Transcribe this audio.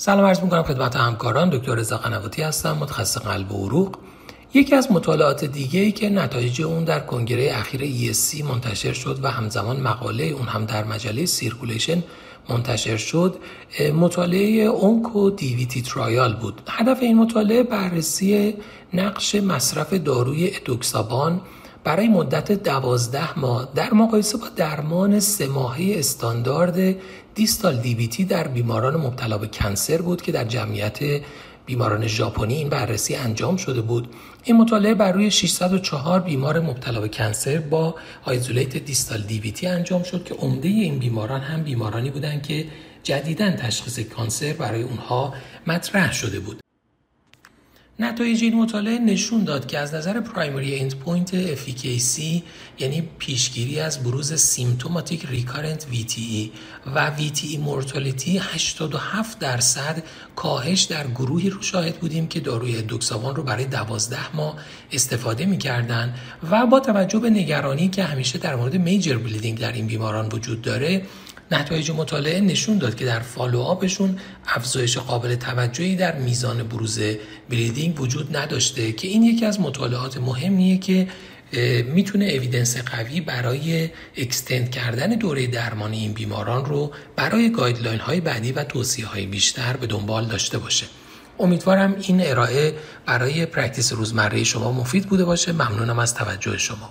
سلام عرض می‌کنم خدمت همکاران. دکتر رضا قنواتی هستم متخصص قلب و عروق. یکی از مطالعات دیگه ای که نتایج اون در کنگره اخیر ESC منتشر شد و همزمان مقاله اون هم در مجله Circulation منتشر شد مطالعه ONCO DVT trial بود. هدف این مطالعه بررسی نقش مصرف داروی ادوکسابان برای مدت دوازده ماه در مقایسه با درمان سه ماهه استاندارد distal DVT در بیماران مبتلا به cancer بود که در جمعیت بیماران ژاپنی این بررسی انجام شده بود. این مطالعه بر روی 604 بیمار مبتلا به cancer با isolated distal DVT انجام شد که عمده این بیماران هم بیمارانی بودند که جدیدا تشخیص cancer برای اونها مطرح شده بود. نتایج این مطالعه نشون داد که از نظر primary endpoint efficacy یعنی پیشگیری از بروز symptomatic recurrent VTE و VTE mortality 87 درصد کاهش در گروهی رو شاهد بودیم که داروی ادوکسابان رو برای 12 ماه استفاده می‌کردن و با توجه به نگرانی که همیشه در مورد major bleeding در این بیماران وجود داره نتایج مطالعه نشون داد که در follow up شون افزایش قابل توجهی در میزان بروز bleeding وجود نداشته که این یکی از مطالعات مهمیه که می‌تونه evidence قوی برای extend کردن دوره درمان این بیماران رو برای guideline های بعدی و توصیه های بیشتر به دنبال داشته باشه. امیدوارم این ارائه برای practice روزمره شما مفید بوده باشه. ممنونم از توجه شما.